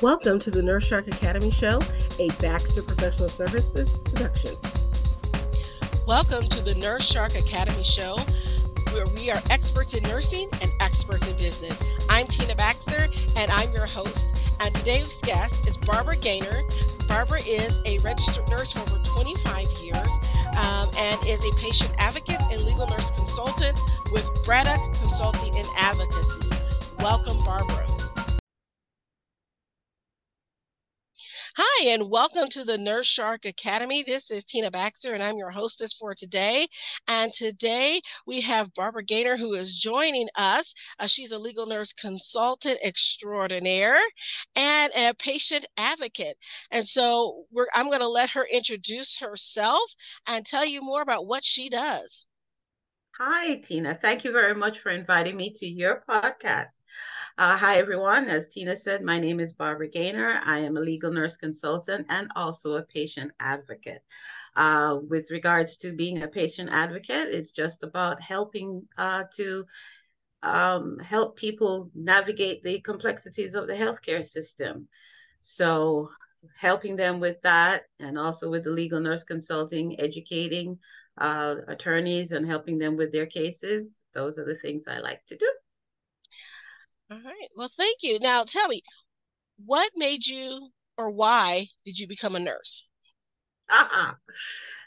Welcome to the Nurse Shark Academy Show, a Baxter Professional Services production. Welcome to the Nurse Shark Academy Show, where we are experts in nursing and experts in business. I'm Tina Baxter, and I'm your host. And today's guest is Barbara Gaynor. Barbara is a registered nurse for over 25 years um, and is a patient advocate and legal nurse consultant with Braddock Consulting and Advocacy. Welcome, Barbara. Hi, and welcome to the Nurse Shark Academy. This is Tina Baxter, and I'm your hostess for today. And today we have Barbara Gaynor, who is joining us. Uh, she's a legal nurse consultant extraordinaire and a patient advocate. And so I'm going to let her introduce herself and tell you more about what she does. Hi, Tina. Thank you very much for inviting me to your podcast. Uh, hi, everyone. As Tina said, my name is Barbara Gaynor. I am a legal nurse consultant and also a patient advocate. Uh, with regards to being a patient advocate, it's just about helping uh, to um, help people navigate the complexities of the healthcare system. So, helping them with that, and also with the legal nurse consulting, educating uh, attorneys, and helping them with their cases. Those are the things I like to do. All right. Well, thank you. Now tell me, what made you or why did you become a nurse? Ah,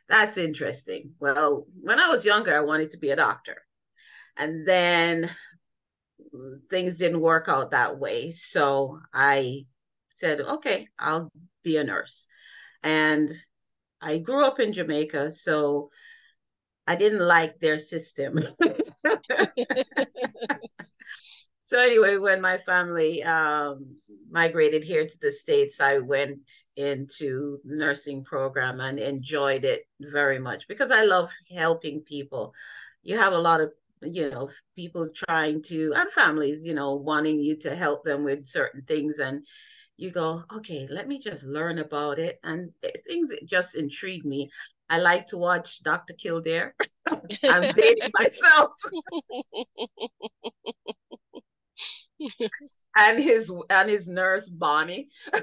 that's interesting. Well, when I was younger, I wanted to be a doctor. And then things didn't work out that way. So I said, okay, I'll be a nurse. And I grew up in Jamaica, so I didn't like their system. so anyway, when my family um, migrated here to the states, I went into the nursing program and enjoyed it very much because I love helping people. You have a lot of you know people trying to and families you know wanting you to help them with certain things. And you go okay let me just learn about it. And things just intrigue me. I like to watch dr kildare. I'm dating myself and his and his nurse Bonnie.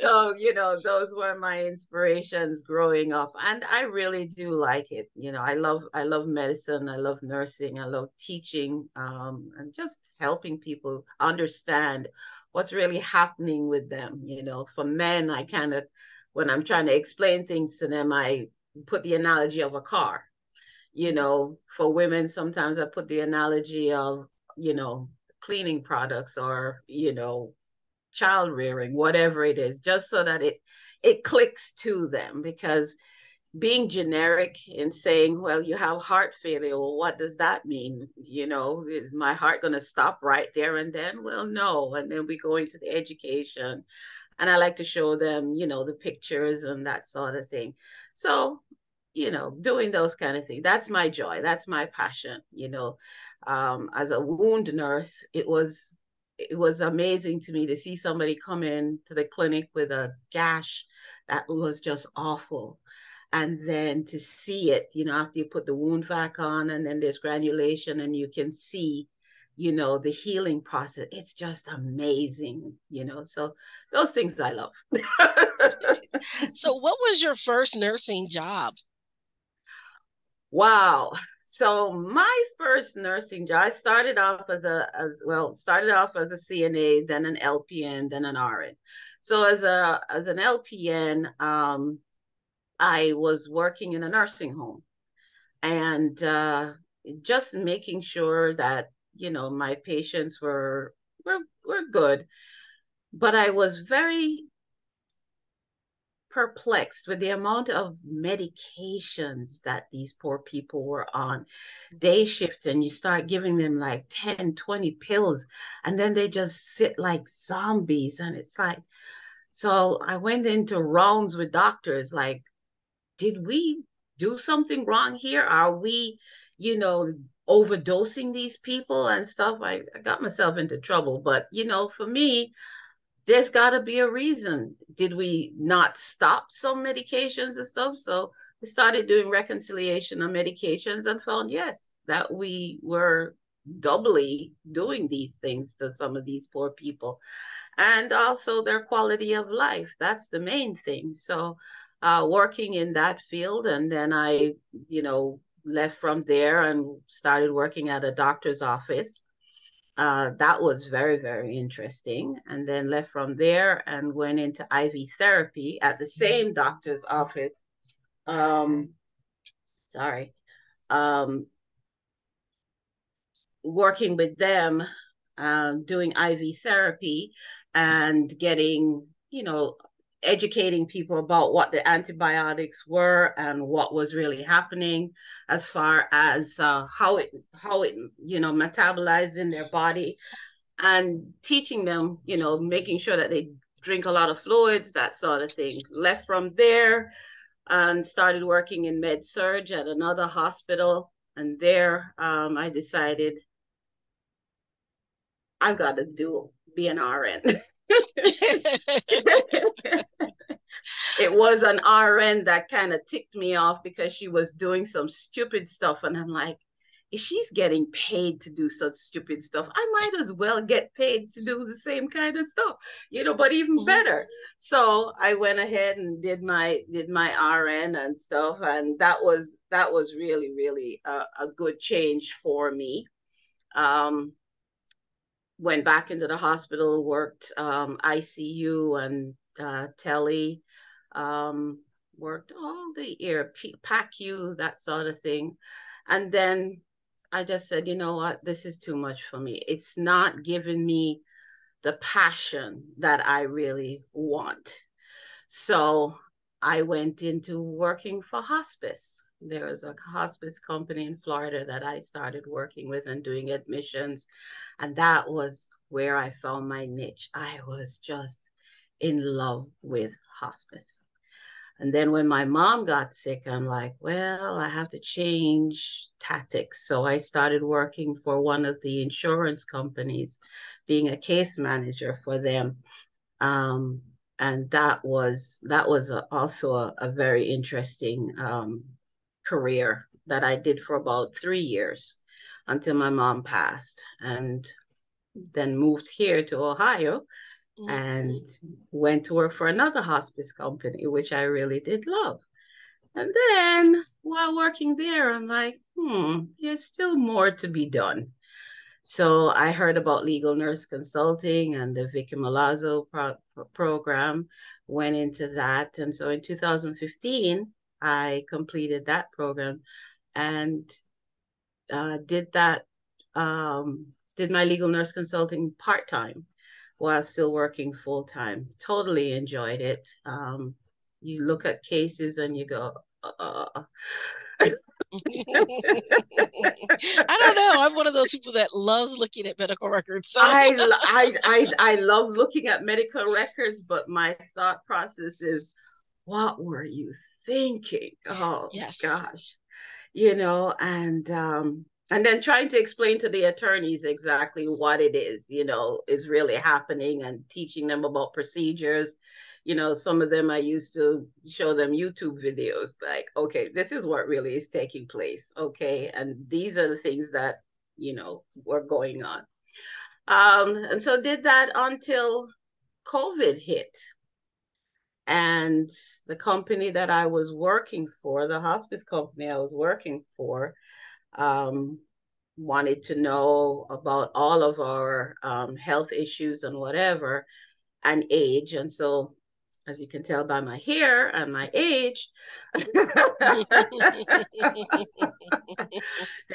so you know those were my inspirations growing up, and I really do like it. You know, I love I love medicine, I love nursing, I love teaching, um, and just helping people understand what's really happening with them. You know, for men, I kind of when I'm trying to explain things to them, I put the analogy of a car. You know, for women, sometimes I put the analogy of you know, cleaning products or, you know, child rearing, whatever it is, just so that it it clicks to them because being generic and saying, well, you have heart failure, well, what does that mean? You know, is my heart going to stop right there and then? Well, no. And then we go into the education. And I like to show them, you know, the pictures and that sort of thing. So, you know, doing those kind of things. That's my joy. That's my passion, you know um, as a wound nurse, it was it was amazing to me to see somebody come in to the clinic with a gash that was just awful. And then to see it you know after you put the wound vac on and then there's granulation and you can see you know the healing process it's just amazing you know. So those things i love. So what was your first nursing job? Wow so my first nursing job, I started off as a as, well, started off as a CNA, then an LPN, then an RN. So as a as an LPN, um, I was working in a nursing home, and uh, just making sure that you know my patients were were were good, but I was very perplexed with the amount of medications that these poor people were on. Day shift and you start giving them like 10 20 pills and then they just sit like zombies and it's like so i went into rounds with doctors like did we do something wrong here? Are we you know overdosing these people and stuff? I, I got myself into trouble but you know for me there's got to be a reason. Did we not stop some medications and stuff? So we started doing reconciliation of medications and found, yes, that we were doubly doing these things to some of these poor people. and also their quality of life. That's the main thing. So, uh, working in that field, and then I, you know, left from there and started working at a doctor's office. Uh, that was very, very interesting. And then left from there and went into IV therapy at the same doctor's office. Um, sorry. Um, working with them, um, doing IV therapy and getting, you know, educating people about what the antibiotics were and what was really happening as far as uh, how it how it you know metabolized in their body and teaching them you know making sure that they drink a lot of fluids that sort of thing. Left from there and started working in med surg at another hospital. And there um, i decided i've got to do be an rn it was an RN that kind of ticked me off because she was doing some stupid stuff. And I'm like, if she's getting paid to do such stupid stuff, I might as well get paid to do the same kind of stuff, you know, but even mm-hmm. better. So I went ahead and did my did my RN and stuff. And that was that was really, really a, a good change for me. Um, went back into the hospital, worked um, ICU and uh, tele, um, worked all the year, P- PACU, that sort of thing. And then I just said, you know what, this is too much for me. It's not giving me the passion that I really want. So I went into working for hospice. There was a hospice company in Florida that I started working with and doing admissions and that was where I found my niche. I was just in love with hospice. And then when my mom got sick, I'm like, well, I have to change tactics. So I started working for one of the insurance companies, being a case manager for them. Um, and that was that was a, also a, a, very interesting um, career that I did for about three years until my mom passed and then moved here to Ohio mm-hmm. and went to work for another hospice company, which I really did love. And then while working there, I'm like, hmm, there's still more to be done. So I heard about legal nurse consulting and the Vickie Milazzo pro- program, went into that. And so in 2015, I completed that program and uh, did that, um, did my legal nurse consulting part time while still working full time. Totally enjoyed it. Um, you look at cases and you go, uh. I don't know. I'm one of those people that loves looking at medical records. So. I, I, I, I love looking at medical records, but my thought process is, what were you thinking? Oh yes. gosh you know, and um, and then trying to explain to the attorneys exactly what it is, you know, is really happening and teaching them about procedures. You know, some of them I used to show them YouTube videos like, okay, this is what really is taking place. Okay. And these are the things that, you know, were going on. Um, and so did that until COVID hit and the company that I was working for, the hospice company I was working for, um, wanted to know about all of our um, health issues and whatever, and age. And so, as you can tell by my hair and my age, they're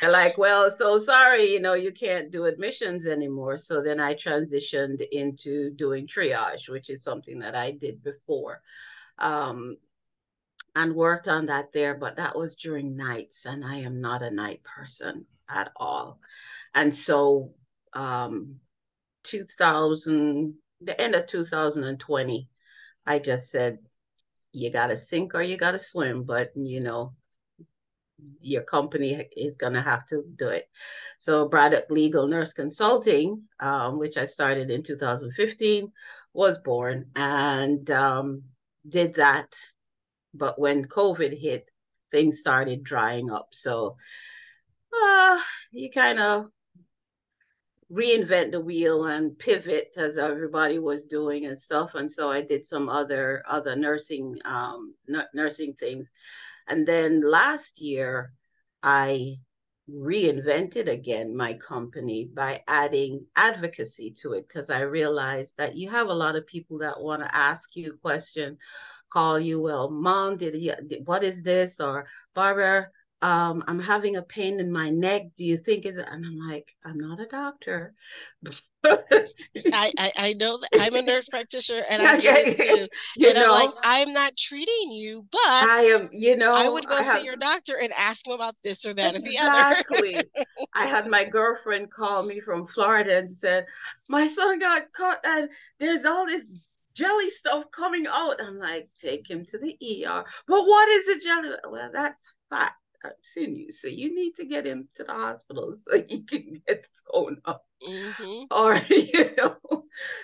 like, well, so sorry, you know, you can't do admissions anymore. So then I transitioned into doing triage, which is something that I did before. Um, and worked on that there, but that was during nights, and I am not a night person at all. And so, um, 2000, the end of 2020, I just said, you got to sink or you got to swim, but you know, your company is going to have to do it. So, Braddock Legal Nurse Consulting, um, which I started in 2015, was born and um, did that. But when COVID hit, things started drying up. So, uh, you kind of reinvent the wheel and pivot as everybody was doing and stuff and so i did some other other nursing um nursing things and then last year i reinvented again my company by adding advocacy to it because i realized that you have a lot of people that want to ask you questions call you well mom did you what is this or barbara um, I'm having a pain in my neck. Do you think is it? And I'm like, I'm not a doctor. I, I, I know that I'm a nurse practitioner and I get it too. You and know, I'm like, I'm not treating you, but I am, you know, I would go I see have, your doctor and ask him about this or that exactly. or the other. Exactly. I had my girlfriend call me from Florida and said, My son got caught and there's all this jelly stuff coming out. I'm like, take him to the ER. But what is a jelly? Well, that's fat sinew. So you need to get him to the hospital so he can get sewn up. Mm-hmm. Or you know,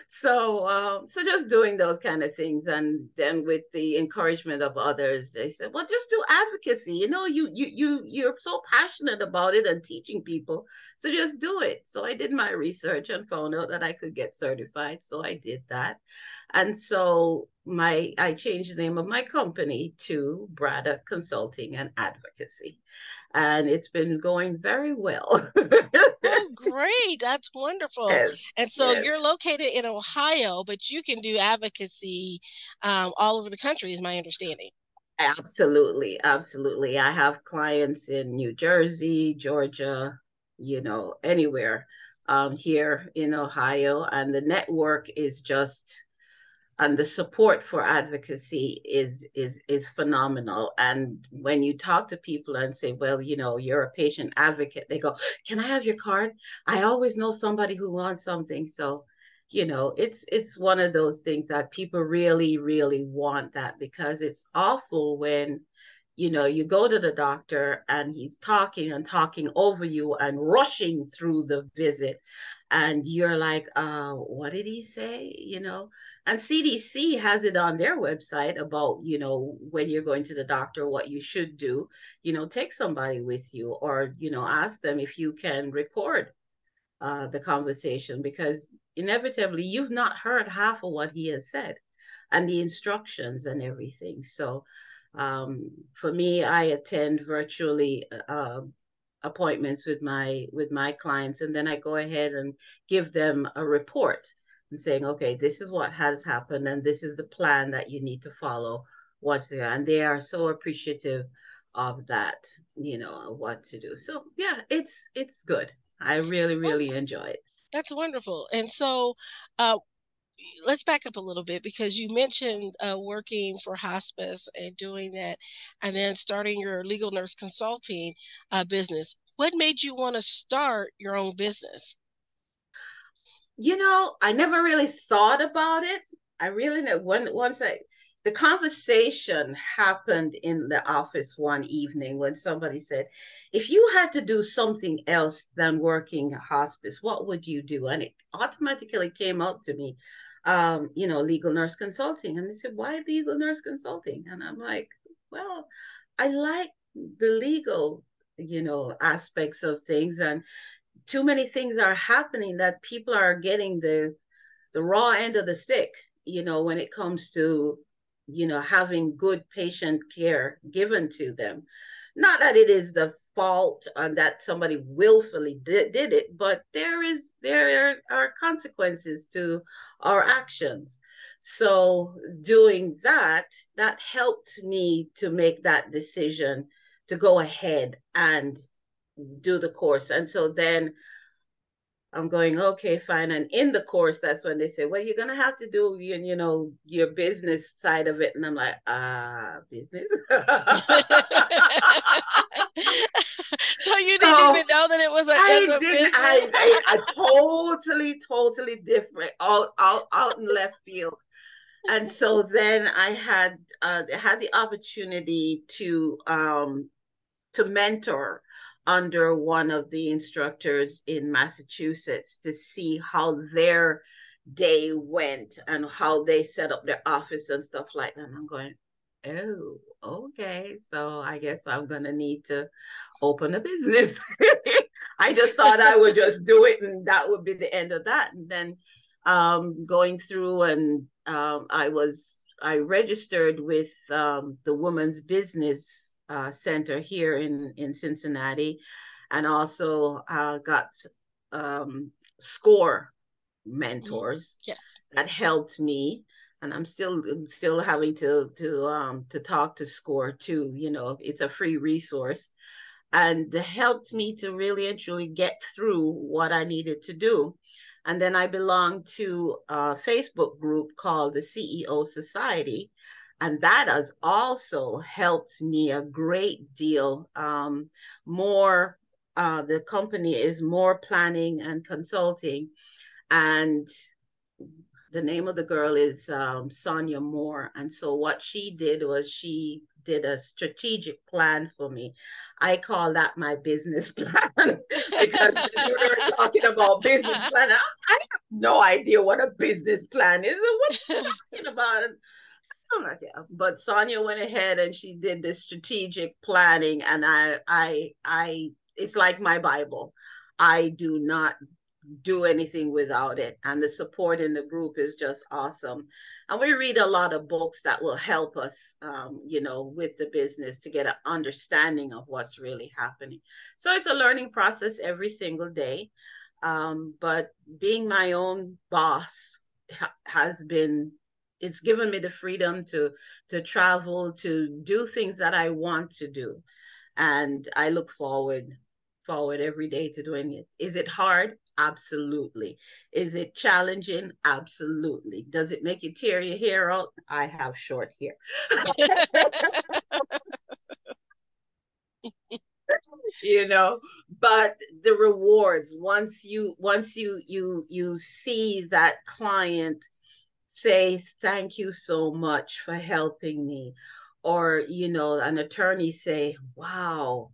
so um, so just doing those kind of things, and then with the encouragement of others, they said, well, just do advocacy. You know, you you you you're so passionate about it and teaching people, so just do it. So I did my research and found out that I could get certified, so I did that, and so my I changed the name of my company to Braddock Consulting and Advocacy. And it's been going very well. oh, great. That's wonderful. Yes, and so yes. you're located in Ohio, but you can do advocacy um, all over the country, is my understanding. Absolutely. Absolutely. I have clients in New Jersey, Georgia, you know, anywhere um, here in Ohio. And the network is just and the support for advocacy is is is phenomenal. And when you talk to people and say well you know you're a patient advocate they go can i have your card? I always know somebody who wants something. So you know it's it's one of those things that people really really want that because it's awful when you know you go to the doctor and he's talking and talking over you and rushing through the visit and you're like uh what did he say? You know and CDC has it on their website about, you know, when you're going to the doctor, what you should do. You know, take somebody with you or, you know, ask them if you can record uh, the conversation because inevitably you've not heard half of what he has said and the instructions and everything. So um, for me, I attend virtually uh, appointments with my with my clients and then I go ahead and give them a report and saying, okay, this is what has happened and this is the plan that you need to follow. What's there? And they are so appreciative of that, you know, what to do. So yeah, it's it's good. I really, really oh, enjoy it. That's wonderful. And so uh let's back up a little bit because you mentioned uh, working for hospice and doing that and then starting your legal nurse consulting uh, business what made you want to start your own business you know, I never really thought about it. I really when once I the conversation happened in the office one evening when somebody said, if you had to do something else than working hospice, what would you do? And it automatically came out to me, um, you know, legal nurse consulting. And they said, why legal nurse consulting? And I'm like, well, I like the legal, you know, aspects of things. And too many things are happening that people are getting the the raw end of the stick you know when it comes to you know having good patient care given to them. Not that it is the fault and that somebody willfully did, did it but there is there are consequences to our actions. So doing that that helped me to make that decision to go ahead and do the course. And so then I'm going, okay, fine. And in the course, that's when they say, well, you're gonna have to do you, you know, your business side of it. And I'm like, ah, business. so you didn't so even know that it was a, I a business. I, I, I totally, totally different, out, out, out in left field. And so then I had uh, had the opportunity to um, to mentor under one of the instructors in Massachusetts to see how their day went and how they set up their office and stuff like that. And I'm going, oh, okay. So I guess I'm going to need to open a business. I just thought I would just do it and that would be the end of that. And then um, going through and um, I was I registered with um, the woman's Business uh, Center here in in Cincinnati, and also uh, got um, SCORE mentors yes. that helped me and I'm still still having to to um to talk to SCORE too. You know, it's a free resource, and helped me to really and truly get through what I needed to do. And then I belong to a Facebook group called the CEO Society, and that has also helped me a great deal. Um, more, uh, the company is more planning and consulting, and the name of the girl is um, Sonia Moore. And so what she did was she did a strategic plan for me. I call that my business plan because we were talking about business plan. I, I, have no idea what a business plan is. and What are you talking about? I'm like, yeah. But Sonia went ahead and she did this strategic planning, and I, I, I, it's like my Bible. I do not do anything without it. And the support in the group is just awesome. And we read a lot of books that will help us, um, you know, with the business to get an understanding of what's really happening. So it's a learning process every single day. Um, but being my own boss ha- has been it's given me the freedom to to travel to do things that i want to do and i look forward forward every day to doing it is it hard Absolutely. Is it challenging? Absolutely. Does it make you tear your hair out? I have short hair. you know but the rewards once you once you you you see that client say thank you so much for helping me or you know an attorney say wow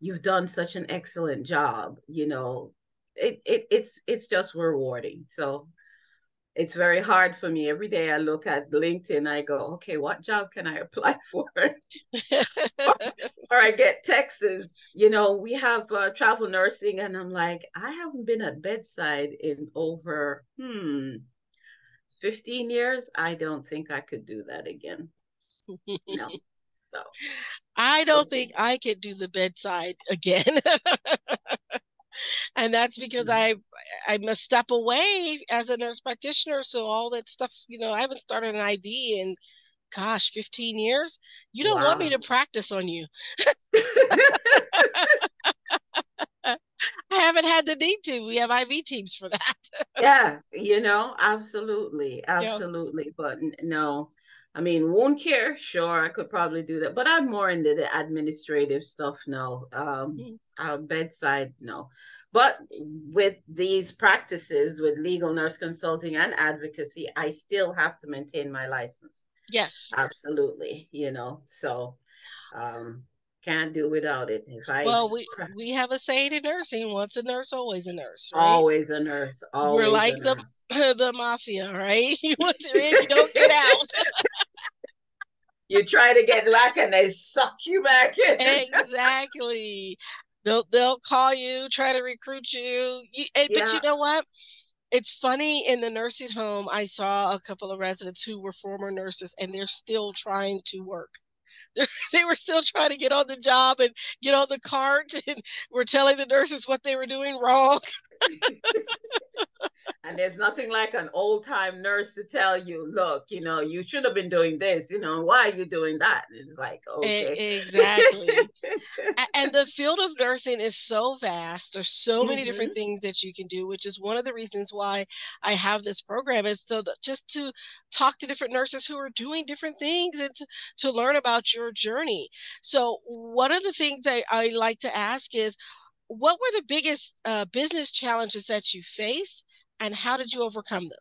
you've done such an excellent job you know it, it it's it's just rewarding. So it's very hard for me. Every day I look at LinkedIn, I go, okay, what job can I apply for? or, or, I get texts, you know, we have uh, travel nursing, and I'm like, I haven't been at bedside in over hmm 15 years. I don't think I could do that again. no. So I don't think I could do the bedside again and that's because mm-hmm. I I'm a step away as a nurse practitioner. So all that stuff, you know, I haven't started an IV in gosh, 15 years. You don't wow. want me to practice on you. I haven't had the need to. We have IV teams for that. yeah, you know, absolutely, absolutely. Yeah. But no, I mean, wound care, sure, I could probably do that, but I'm more into the administrative stuff now. Um, mm-hmm. uh, bedside, no. But with these practices, with legal nurse consulting and advocacy, I still have to maintain my license. Yes, absolutely. You know, so um, can't do without it. If I well, we we have a saying in nursing: once a nurse, always a nurse. Right? Always a nurse. Always We're like the the mafia, right? Once you're in, you don't get out. you try to get back, and they suck you back in. exactly. They'll they'll call you, try to recruit you. you yeah. But you know what? It's funny in the nursing home. I saw a couple of residents who were former nurses, and they're still trying to work they were still trying to get on the job and get on the cart and were telling the nurses what they were doing wrong. and there's nothing like an old time nurse to tell you, look, you know, you should have been doing this, you know, why are you doing that? And it's like, okay. Exactly. The field of nursing is so vast. There's so mm-hmm. many different things that you can do, which is one of the reasons why I have this program is so just to talk to different nurses who are doing different things and to, to learn about your journey. So one of the things I, I like to ask is, what were the biggest uh, business challenges that you faced and how did you overcome them?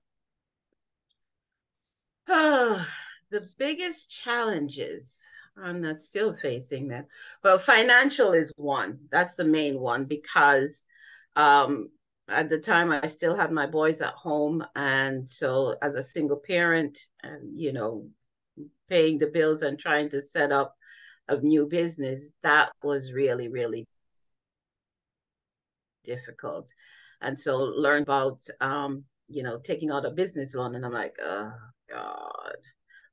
Oh, the biggest challenges I'm not still facing that. Well, financial is one. That's the main one because um, at the time I still had my boys at home, and so as a single parent, and you know, paying the bills and trying to set up a new business, that was really really difficult. And so learn about, um, you know, taking out a business loan. And I'm like, oh, God.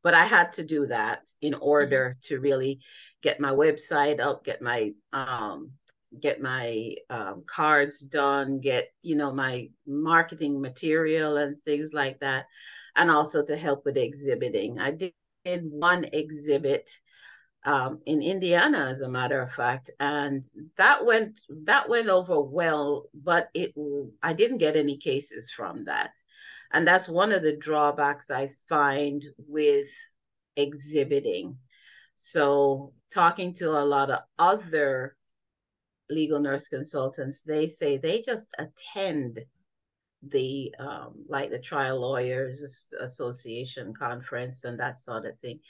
But I had to do that in order mm-hmm. to really get my website up, get my um, get my um, cards done, get you know my marketing material and things like that, and also to help with exhibiting. I did, did one exhibit um, in Indiana, as a matter of fact, and that went that went over well, but it I didn't get any cases from that, and that's one of the drawbacks I find with exhibiting. So talking to a lot of other legal nurse consultants, they say they just attend the um, like the trial lawyers association conference and that sort of thing.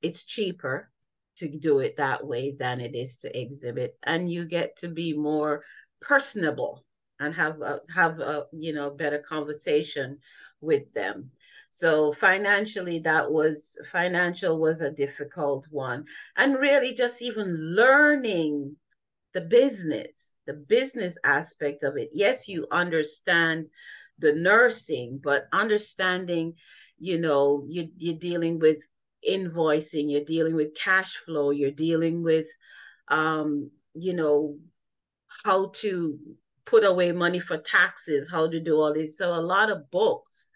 It's cheaper to do it that way than it is to exhibit, and you get to be more personable and have a, have a you know better conversation with them. So financially, that was financial was a difficult one, and really just even learning the business, the business aspect of it. Yes, you understand the nursing, but understanding, you know, you, you're dealing with invoicing, you're dealing with cash flow, you're dealing with, um, you know, how to put away money for taxes, how to do all this. So a lot of books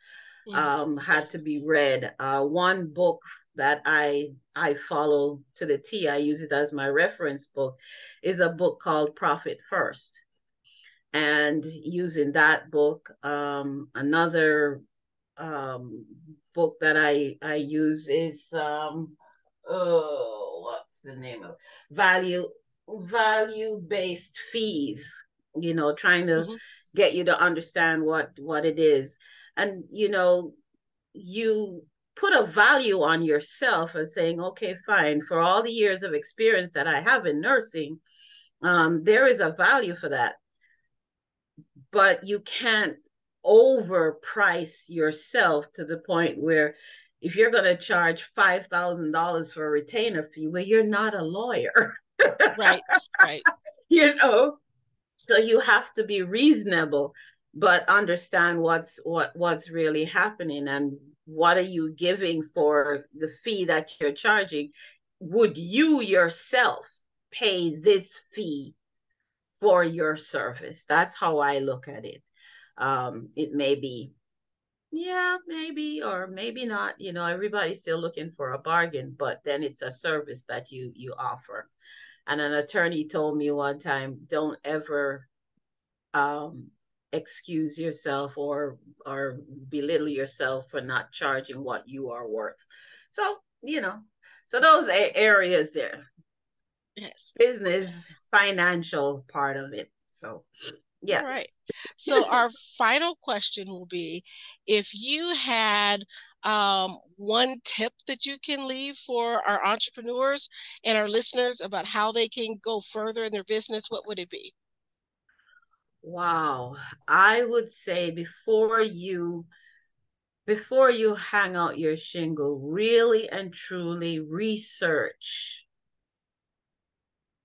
mm, um, had to be read. Uh, one book that I I follow to the T, I use it as my reference book, is a book called Profit First. And using that book, um, another um, book that I I use is um, oh, what's the name of value value based fees. You know, trying to mm-hmm. get you to understand what what it is, and you know, you put a value on yourself as saying, okay, fine, for all the years of experience that I have in nursing, um, there is a value for that. But you can't overprice yourself to the point where if you're going to charge $5,000 for a retainer fee, well, you're not a lawyer. right, right. You know, so you have to be reasonable but understand what's what what's really happening and what are you giving for the fee that you're charging? Would you yourself pay this fee for your service? That's how i look at it. Um, it may be yeah maybe or maybe not. You know everybody's still looking for a bargain but then it's a service that you you offer and an attorney told me one time don't ever um, excuse yourself or or belittle yourself for not charging what you are worth. So you know so those areas there. Yes. Business financial part of it. So yeah. All right so our final question will be if you had um, one tip that you can leave for our entrepreneurs and our listeners about how they can go further in their business what would it be? Wow. I would say before you before you hang out your shingle, really and truly research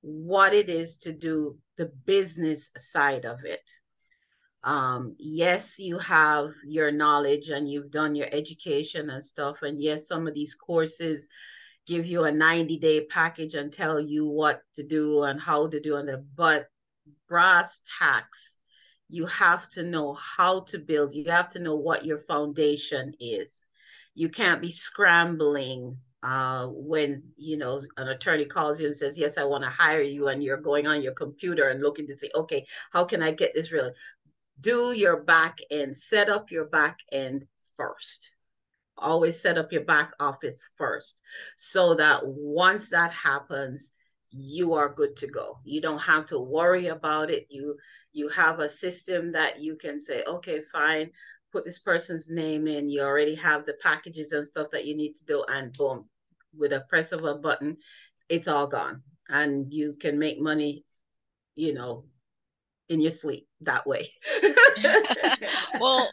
what it is to do the business side of it. Um, yes, you have your knowledge and you've done your education and stuff. And yes, some of these courses give you a 90 day package and tell you what to do and how to do it. But brass tacks you have to know how to build you have to know what your foundation is you can't be scrambling uh, when you know an attorney calls you and says yes i want to hire you and you're going on your computer and looking to see okay how can i get this really do your back end set up your back end first always set up your back office first so that once that happens you are good to go. You don't have to worry about it. You you have a system that you can say, okay, fine, put this person's name in. You already have the packages and stuff that you need to do, and boom, with a press of a button, it's all gone. And you can make money, you know, in your sleep that way. well,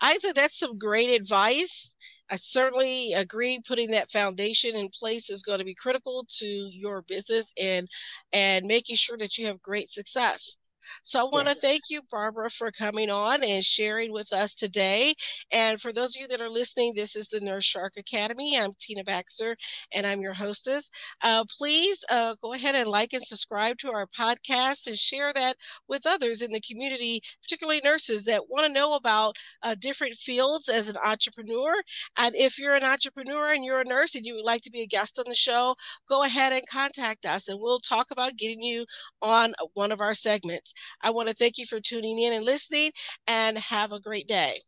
I think that's some great advice. I certainly agree putting that foundation in place is going to be critical to your business and and making sure that you have great success. So I want to thank you, Barbara, for coming on and sharing with us today. And for those of you that are listening, this is the Nurse Shark Academy. I'm Tina Baxter, and I'm your hostess. Uh, please uh, go ahead and like and subscribe to our podcast and share that with others in the community, particularly nurses that want to know about uh, different fields as an entrepreneur. And if you're an entrepreneur and you're a nurse and you would like to be a guest on the show, go ahead and contact us and we'll talk about getting you on one of our segments. I want to thank you for tuning in and listening and have a great day.